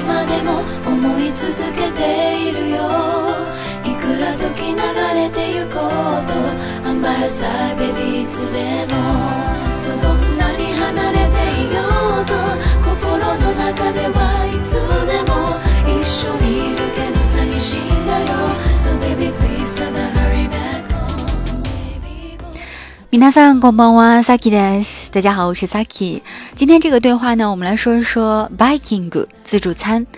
今でも思い続けているよ。いくら時流れてゆこうと I'm by your side baby いつでも。そどんなに離れていようと心の中ではいつでも。一緒にいるけど寂しいんだよ。So baby please let her 皆さんこんばんは，Saki です。大家好，我是 Saki。今天这个对话呢，我们来说一说 Biking 自助餐。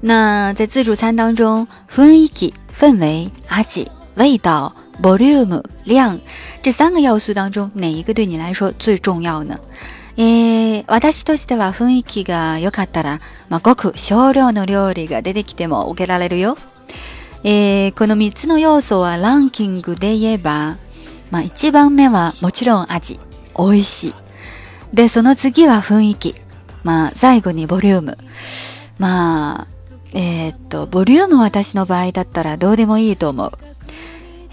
那在自助餐当中，雰囲気氛围、味味道、volume 量这三个要素当中，哪一个对你来说最重要呢？えー、私としては雰囲気が良かったら、まあ、ごく少量の料理が出てきても受けられるよ。えー、この3つの要素はランキングで言えば、まあ、1番目はもちろん味、美味しい。で、その次は雰囲気。まあ、最後にボリューム。まあ、えーっと、ボリューム私の場合だったらどうでもいいと思う。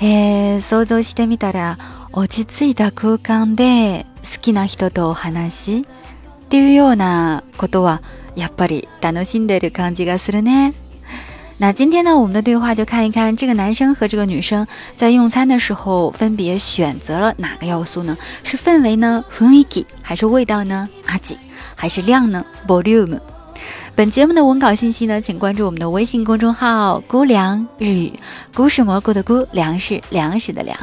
えー、想像してみたら、落ち着いた空間で好きな人とお話っていうようなことは、やっぱり楽しんでる感じがするね。那今天呢，我们的对话就看一看这个男生和这个女生在用餐的时候分别选择了哪个要素呢？是氛围呢雰囲気还是味道呢阿吉还是量呢 volume？本节目的文稿信息呢，请关注我们的微信公众号“菇凉日语”，菇是蘑菇的菇，粮食粮食的粮。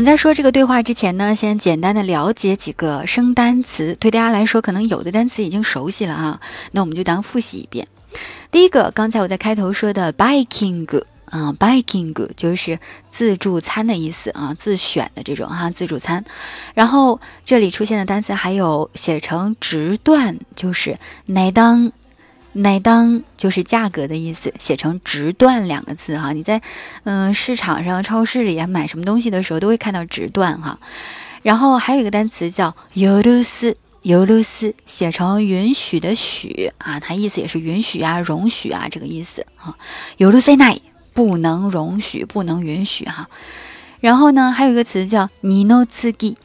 我们在说这个对话之前呢，先简单的了解几个生单词，对大家来说可能有的单词已经熟悉了啊，那我们就当复习一遍。第一个，刚才我在开头说的 biking 啊，biking 就是自助餐的意思啊，自选的这种哈、自助餐。然后这里出现的单词还有写成直段，就是乃当。乃当就是价格的意思，写成直段两个字哈。你在嗯、市场上、超市里啊买什么东西的时候，都会看到直段哈。然后还有一个单词叫尤鲁斯，尤鲁斯写成允许的许啊，它意思也是允许啊、容许啊这个意思啊。尤鲁塞奈不能容许、不能允许哈。然后呢，还有一个词叫尼诺茨基，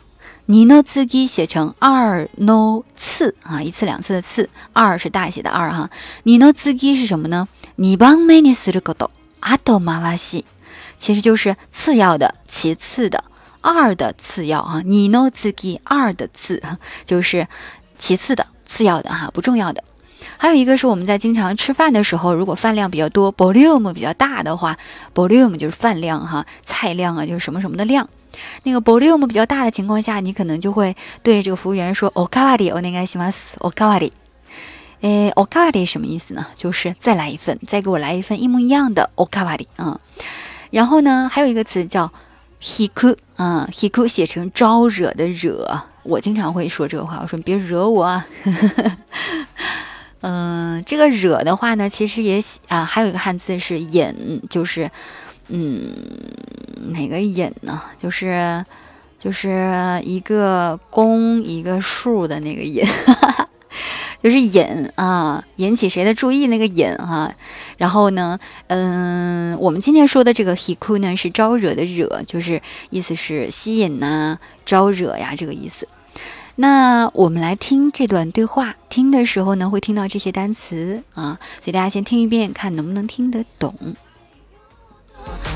尼诺茨基写成二 no 次啊，一次两次的次，二是大写的二哈。尼诺茨基是什么呢？你帮美尼斯的狗豆阿斗马瓦西，其实就是次要的、其次的。二的次要哈，你 no 次基二的次就是其次的、次要的哈，不重要的。还有一个是我们在经常吃饭的时候，如果饭量比较多，volume 比较大的话，volume 就是饭量哈，菜量啊就是什么什么的量。那个 volume 比较大的情况下，你可能就会对这个服务员说 o k a w a r i お願いします o k a w a r i 诶 o k a w a r i 什么意思呢？就是再来一份，再给我来一份一模一样的 o k a w a r i 啊。然后呢，还有一个词叫 hiku 啊，hiku 写成招惹的惹，我经常会说这个话，我说你别惹我啊。嗯，这个惹的话呢，其实也写啊，还有一个汉字是引，就是 嗯，哪个引呢？就是就是一个弓一个竖的那个引，就是引啊，引起谁的注意那个引哈、然后呢，嗯，我们今天说的这个 hiku 呢是招惹的惹，就是意思是吸引呐、招惹呀这个意思。那我们来听这段对话，听的时候呢会听到这些单词啊，所以大家先听一遍，看能不能听得懂。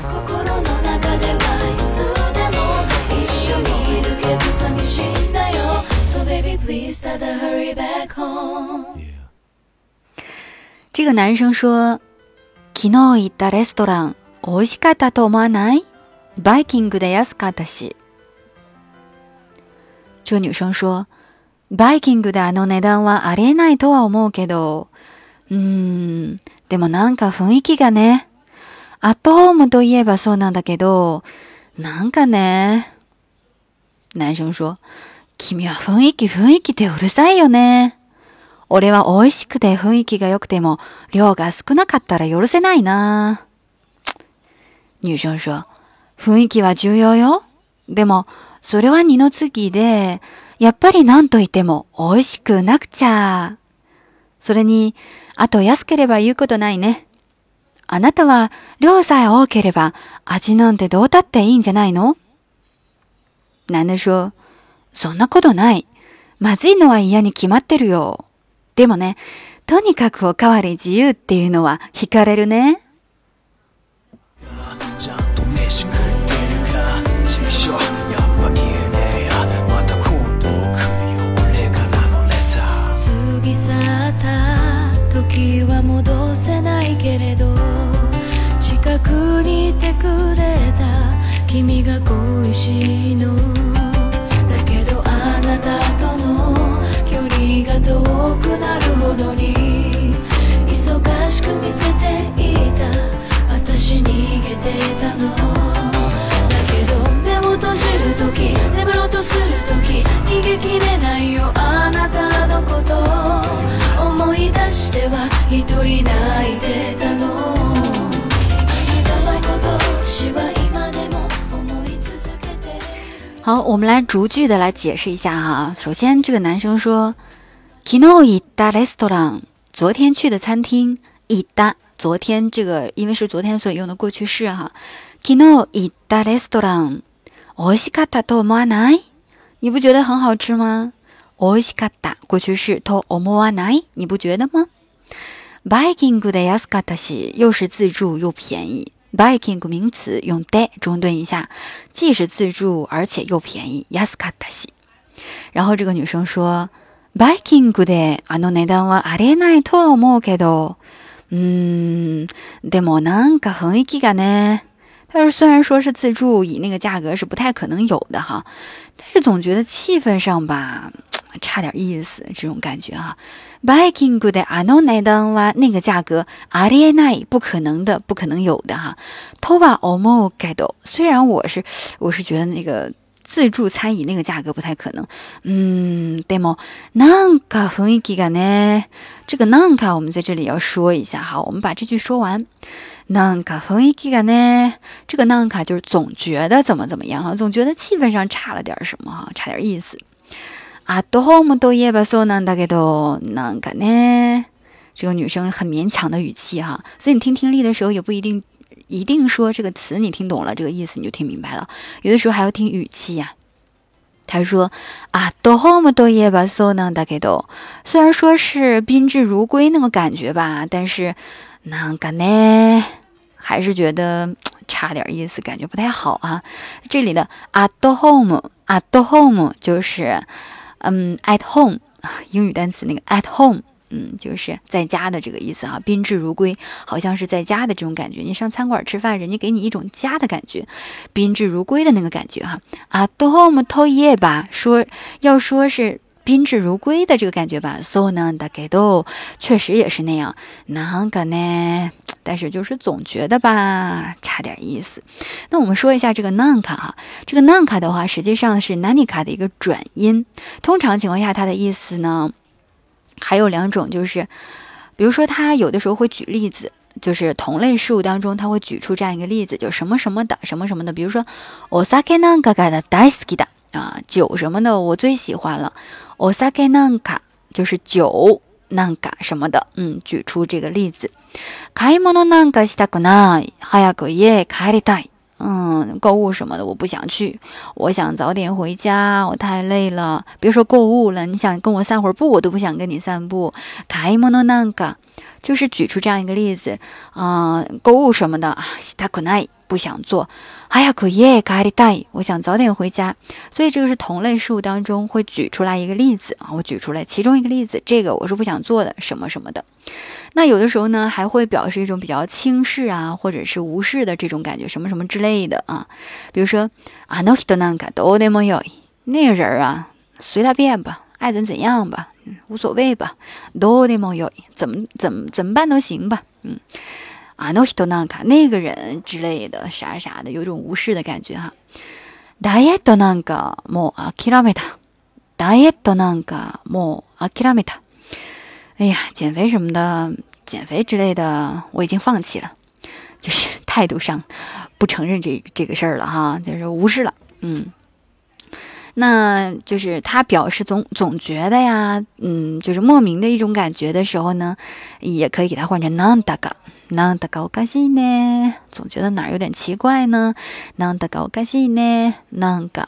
心の中ではいつでも一緒にいるけど寂しいんだよ So baby please let her hurry back home 这个男生说：“昨日行ったレストラン美味しかったと思わない？バイキングで安かったし。”这女生说：“バイキングであの値段はありえないとは思うけど、うーん、でもなんか雰囲気がね。アットホームといえばそうなんだけど、なんかね。男生说：“君は雰囲気雰囲気でうるさいよね。俺は美味しくて雰囲気が良くても、量が少なかったら許せないな。”女生说：“雰囲気は重要よ。でも、それは二の次で、やっぱり何と言っても美味しくなくちゃ。それに、あと安ければ言うことないね。あなたは量さえ多ければ味なんてどうだっていいんじゃないの？男的说、そんなことない。まずいのは嫌に決まってるよ。でもね、とにかくおかわり自由っていうのは惹かれるね。ちゃんと飯食ってるか？チクショーやっぱ消えねえやまた今度来るよ俺からのレター過ぎ去った時は戻せないけれど近くにいてくれた。君が恋しいの。だけどあなたとの距離が遠くなるほどに忙しく見せていた。私逃げてたの。だけど目を閉じる時眠ろうとする時逃げきれないよ。あなたのこと思い出しては一人泣いてたの。好，我们来逐句的来解释一下哈。首先，这个男生说，昨日行ったレストラン，昨天去的餐厅。行った，昨天这个因为是昨天，所以用的过去式哈。昨日行ったレストラン、美味しかったと思わない？你不觉得很好吃吗？美味しかった过去式と思わない？你不觉得吗？バイキングで安かったし，又是自助又便宜。 Biking 名词用 de 中顿一下，既是自助而且又便宜。安かったし。然后这个女生说，Biking であの値段はありえないとは思うけど、うーん、でもなんか雰囲気がね。但是虽然说是自助，以那个价格是不太可能有的哈，但是总觉得气氛上吧， 差点意思，这种感觉哈。Biking であの値段は那个价格ありえない不可能的，不可能有的哈。とは思うけど，虽然我是我是觉得那个自助餐以那个价格不太可能，嗯，でもなんか雰囲気がね，这个なんか我们在这里要说一下哈，我们把这句说完。なんか雰囲気がね，这个なんか就是总觉得怎么怎么样哈，总觉得气氛上差了点什么哈，差点意思。 アットホームといえばそうなんだけど、なんかね，这个女生很勉强的语气哈，所以你听听力的时候也不一定一定说这个词你听懂了这个意思你就听明白了，有的时候还要听语气呀、他说：“アットホームといえばそうなんだけど，虽然说是宾至如归那个感觉吧，但是なんかね，还是觉得差点意思，感觉不太好啊。这里的 at home，at home 就是 嗯 at home，英语单词那个 at home，嗯，就是在家的这个意思啊，宾至如归，好像是在家的这种感觉。你上餐馆吃饭，人家给你一种家的感觉，宾至如归的那个感觉哈。at home といえば说要说是。 宾至如归的这个感觉吧，so 呢，だけど确实也是那样。なんかね，但是就是总觉得吧，差点意思。那我们说一下这个なんか哈，这个なんか的话，实际上是何か的一个转音。通常情况下，它的意思呢还有两种，就是比如说他有的时候会举例子。就是同类事物当中，他会举出这样一个例子，就什么什么的，什么什么的。比如说，お酒なんかが大好きだ 啊，酒什么的我最喜欢了。お酒なんか就是酒なんか什么的，嗯，举出这个例子。買い物なんかしたくない。早く家帰りたい。嗯，购物什么的我不想去，我想早点回家，我太累了。别说购物了，你想跟我散会儿步，我都不想跟你散步。買い物なんか。 就是举出这样一个例子，啊、呃，购物什么的，したくない不想做，早く家帰りたい，我想早点回家。所以这个是同类事物当中会举出来一个例子啊，我举出来其中一个例子，这个我是不想做的，什么什么的。那有的时候呢，还会表示一种比较轻视啊，或者是无视的这种感觉，什么什么之类的啊。比如说，あの人なんかどうでもよい，那个人啊，随他便吧。 爱怎怎样吧，嗯，无所谓吧。どうでもよい，怎么怎么怎么办都行吧，嗯。あの人なんか那个人之类的，啥啥的，有种无视的感觉哈。ダイエットなんかもう諦めた。ダイエットなんかもう諦めた。哎呀，减肥什么的，减肥之类的，我已经放弃了，就是态度上不承认这这个事儿了哈，就是无视了，嗯。 那就是他表示总总觉得呀，嗯，就是莫名的一种感觉的时候呢，也可以给他换成なんだか、なんだかおかしいね，总觉得哪儿有点奇怪呢，なんだかおかしいね，なんか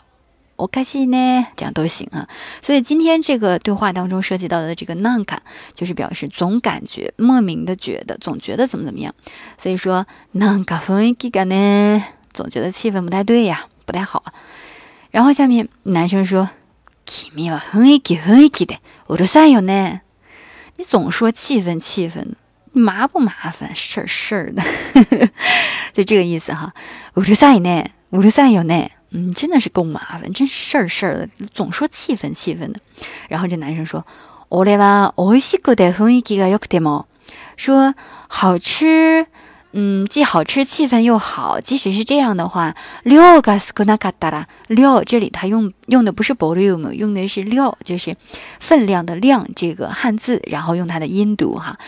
おかしいね，这样都行啊。所以今天这个对话当中涉及到的这个なんか，就是表示总感觉、莫名的觉得、总觉得怎么怎么样。所以说なんか雰囲気がね，总觉得气氛不太对呀，不太好。 然后下面男生说：“君は雰囲気雰囲気でうるさいよね。你总说气氛气氛的，你麻不麻烦？事儿事儿的，就这个意思哈。うるさいね，うるさいよね。嗯，真的是够麻烦，真事儿事儿的，总说气氛气氛的。然后这男生说：俺は美味しくて雰囲気が良くても，说好吃。” 嗯，既好吃，气氛又好。即使是这样的话，六个斯库纳卡达拉六，这里它用用的不是 volume，用的是六，就是分量的量这个汉字，然后用它的音读哈。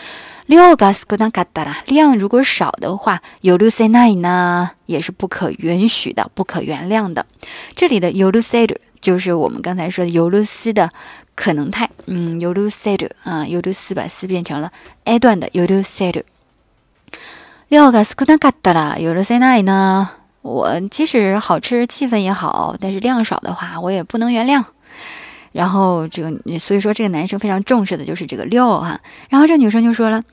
六个斯库纳卡达拉量如果少的话，有六塞奈呢也是不可允许的，不可原谅的。这里的有六塞的，就是我们刚才说的有六斯的可能态。嗯，有六塞的啊，有六斯把斯变成了 a 段的有六塞的。料が少なかったら許せない呢？我即使好吃，气氛也好，但是量少的话，我也不能原谅。然后这个，所以说这个男生非常重视的就是这个料哈。然后这女生就说了：“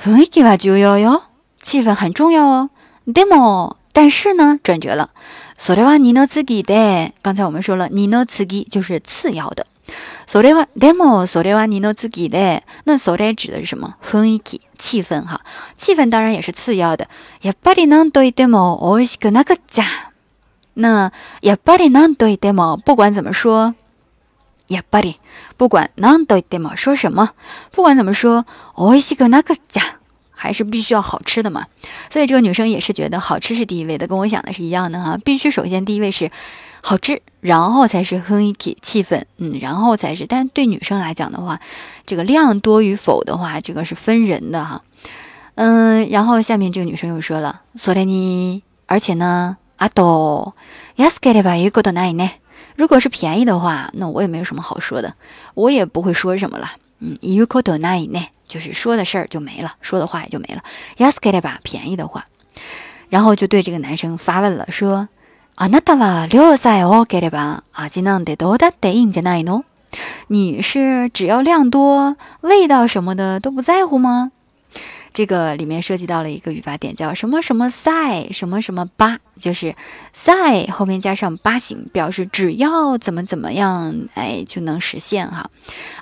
雰囲気は重要よ，气氛很重要哦。でも，但是呢，转折了。それは二の次で。刚才我们说了，二の次就是次要的。それはでもそれは二の次で。那それ指的是什么？雰囲気。” 气氛哈，气氛当然也是次要的。やっぱりなんといっても美味しくなくちゃ。那やっぱりなんといっても不管怎么说，やっぱり不管なんといっても说什么，不管怎么说，美味しくなくちゃ还是必须要好吃的嘛。所以这个女生也是觉得好吃是第一位的，跟我想的是一样的哈。必须首先第一位是。 好吃，然后才是雰囲気气氛，嗯，然后才是。但是对女生来讲的话，这个量多与否的话，这个是分人的哈。嗯，然后下面这个女生又说了，それに，而且呢，あと安ければいいことないね。如果是便宜的话，那我也没有什么好说的，我也不会说什么了。嗯，いいことないね，就是说的事儿就没了，说的话也就没了。安ければ便宜的话，然后就对这个男生发问了，说。 あなたは量さえ多ければ味なんてどうだっていいんじゃないの？你是只要量多，味道什么的都不在乎吗？这个里面涉及到了一个语法点，叫什么什么赛什么什么八，就是赛后面加上八形，表示只要怎么怎么样，哎就能实现哈。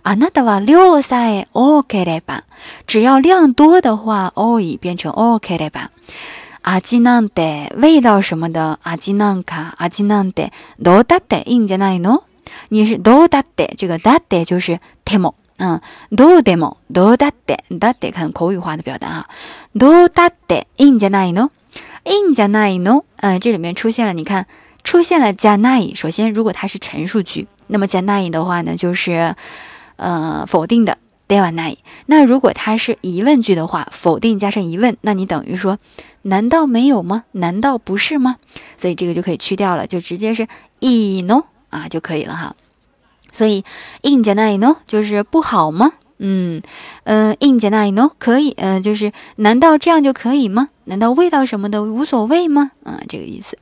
あなたは量さえ多ければ，只要量多的话，多い变成多ければ。 阿基なんて味道什么的，阿基なんか阿基なんてどうだっていいんじゃないの？你是どうだって这个だって就是でも，嗯，どうでもどうだってだって看口语化的表达哈，どうだっていいんじゃないの？いいんじゃないの？嗯，这里面出现了，你看出现了じゃない。首先，如果它是陈述句，那么じゃない的话呢，就是呃否定的。ではない。那如果它是疑问句的话，否定加上疑问，那你等于说。 难道没有吗？难道不是吗？所以这个就可以去掉了，就直接是 ino 啊就可以了哈。所以 in 加 ino 就是不好吗？嗯嗯，in 加 ino 可以，嗯，就是难道这样就可以吗？难道味道什么的无所谓吗？啊，这个意思。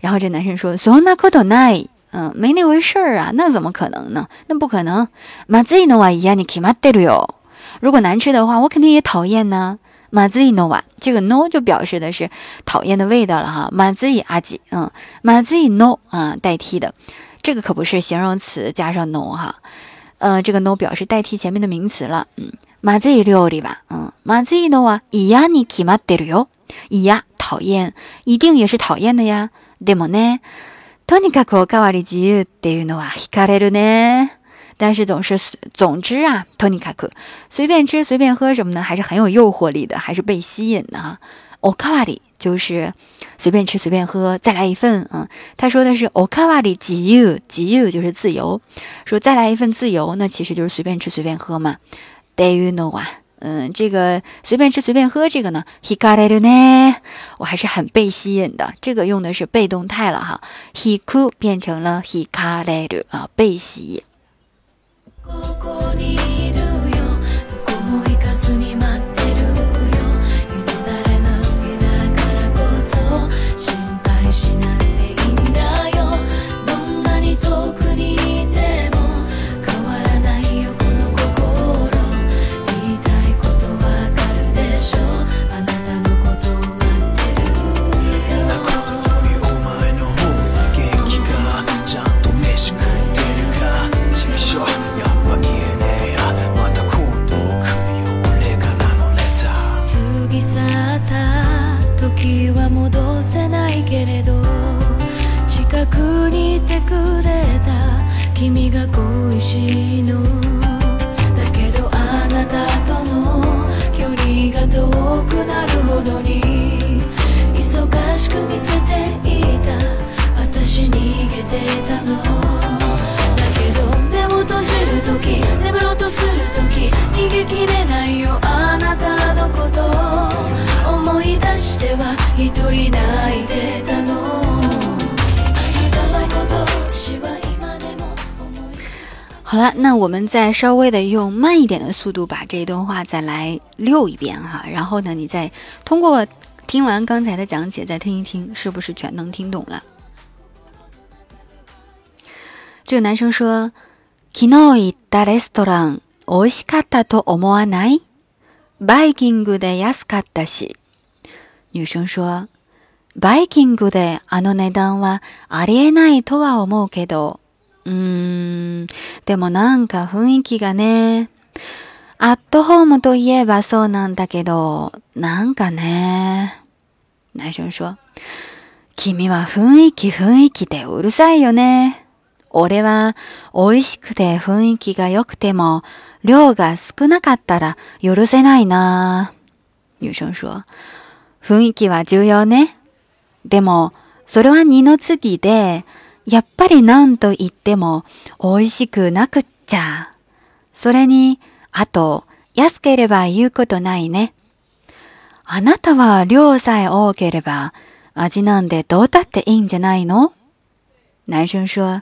然后这男生说 so na koto nai，嗯，没那回事儿啊，那怎么可能呢？那不可能。まずいのは嫌に決まってるよ。如果难吃的话，我肯定也讨厌呢。 马自伊诺瓦，这个 no 就表示的是讨厌的味道了哈。马自伊阿吉，嗯，马自伊 no 啊代替的，这个可不是形容词加上 no 哈，呃，这个 no 表示代替前面的名词了，嗯，马自伊料理吧，嗯，马自伊诺瓦伊呀你起码得了哟，伊呀讨厌，一定也是讨厌的呀。でもね、とにかくおかわり自由っていうのは惹かれるね。 但是总是总之啊，托尼卡克随便吃随便喝什么呢，还是很有诱惑力的，还是被吸引的哈。o k a w a r i 就是随便吃随便喝，再来一份啊。他说的是 o k a w a r i 自由，自由就是自由。说再来一份自由，那其实就是随便吃随便喝嘛。Do you know 啊？嗯，这个随便吃随便喝这个呢，hikareru 呢，我还是很被吸引的。这个用的是被动态了哈，hiku 变成了 hikareru 啊，被吸引。戻せないけれど近くにいてくれた君が恋しいの。だけどあなたとの距離が遠くなるほどに忙しく見せていた。私逃げてたの。閉じる時眠ろうとする時逃げきれないよあなたのこと思い出しては一人泣いてたの言いたいこと私は今でも思い好了，那我们再稍微的用慢一点的速度把这一段话再来溜一遍哈，然后呢，你再通过听完刚才的讲解再听一听，是不是全能听懂了？这个男生说：“ 昨日行ったレストラン美味しかったと思わない？バイキングで安かったし。”女生说：“バイキングであの値段はありえないとは思うけど。”うーん、でもなんか雰囲気がね。アットホームといえばそうなんだけど、なんかね。男生说：“君は雰囲気雰囲気でうるさいよね。俺は美味しくて雰囲気が良くても、量が少なかったら許せないな。”女生说：“雰囲気は重要ね。でも、それは二の次で、やっぱり何と言っても美味しくなくっちゃ。それに、あと、安ければ言うことないね。あなたは量さえ多ければ、味なんでどうだっていいんじゃないの？男生说、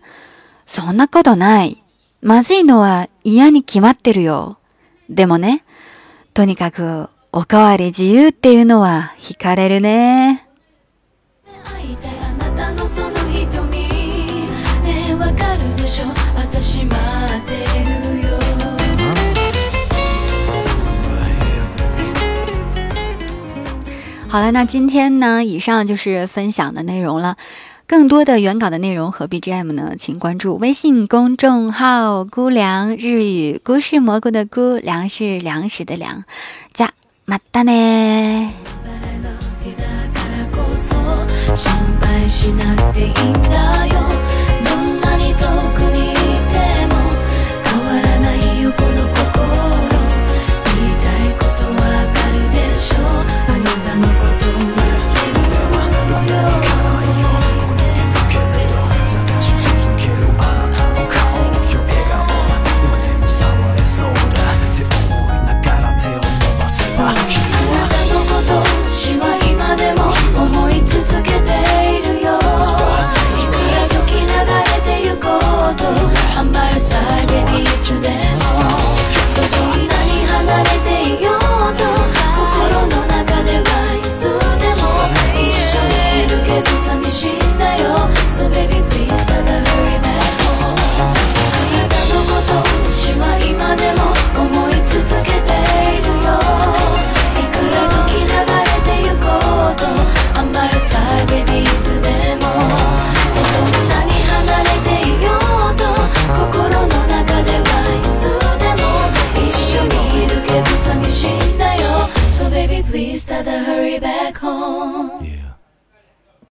そんなことない。まずいのは嫌に決まってるよ。でもね、とにかく、おかわり自由っていうのは惹かれるね。会いたいあなたのその瞳ねえわかるでしょ私待ってるよ好了，那今天呢，以上就是分享的内容了。更多的原稿的内容和 BGM 呢，请关注微信公众号“姑凉日语”，菇是蘑菇的菇，粮是粮食的粮。加またね。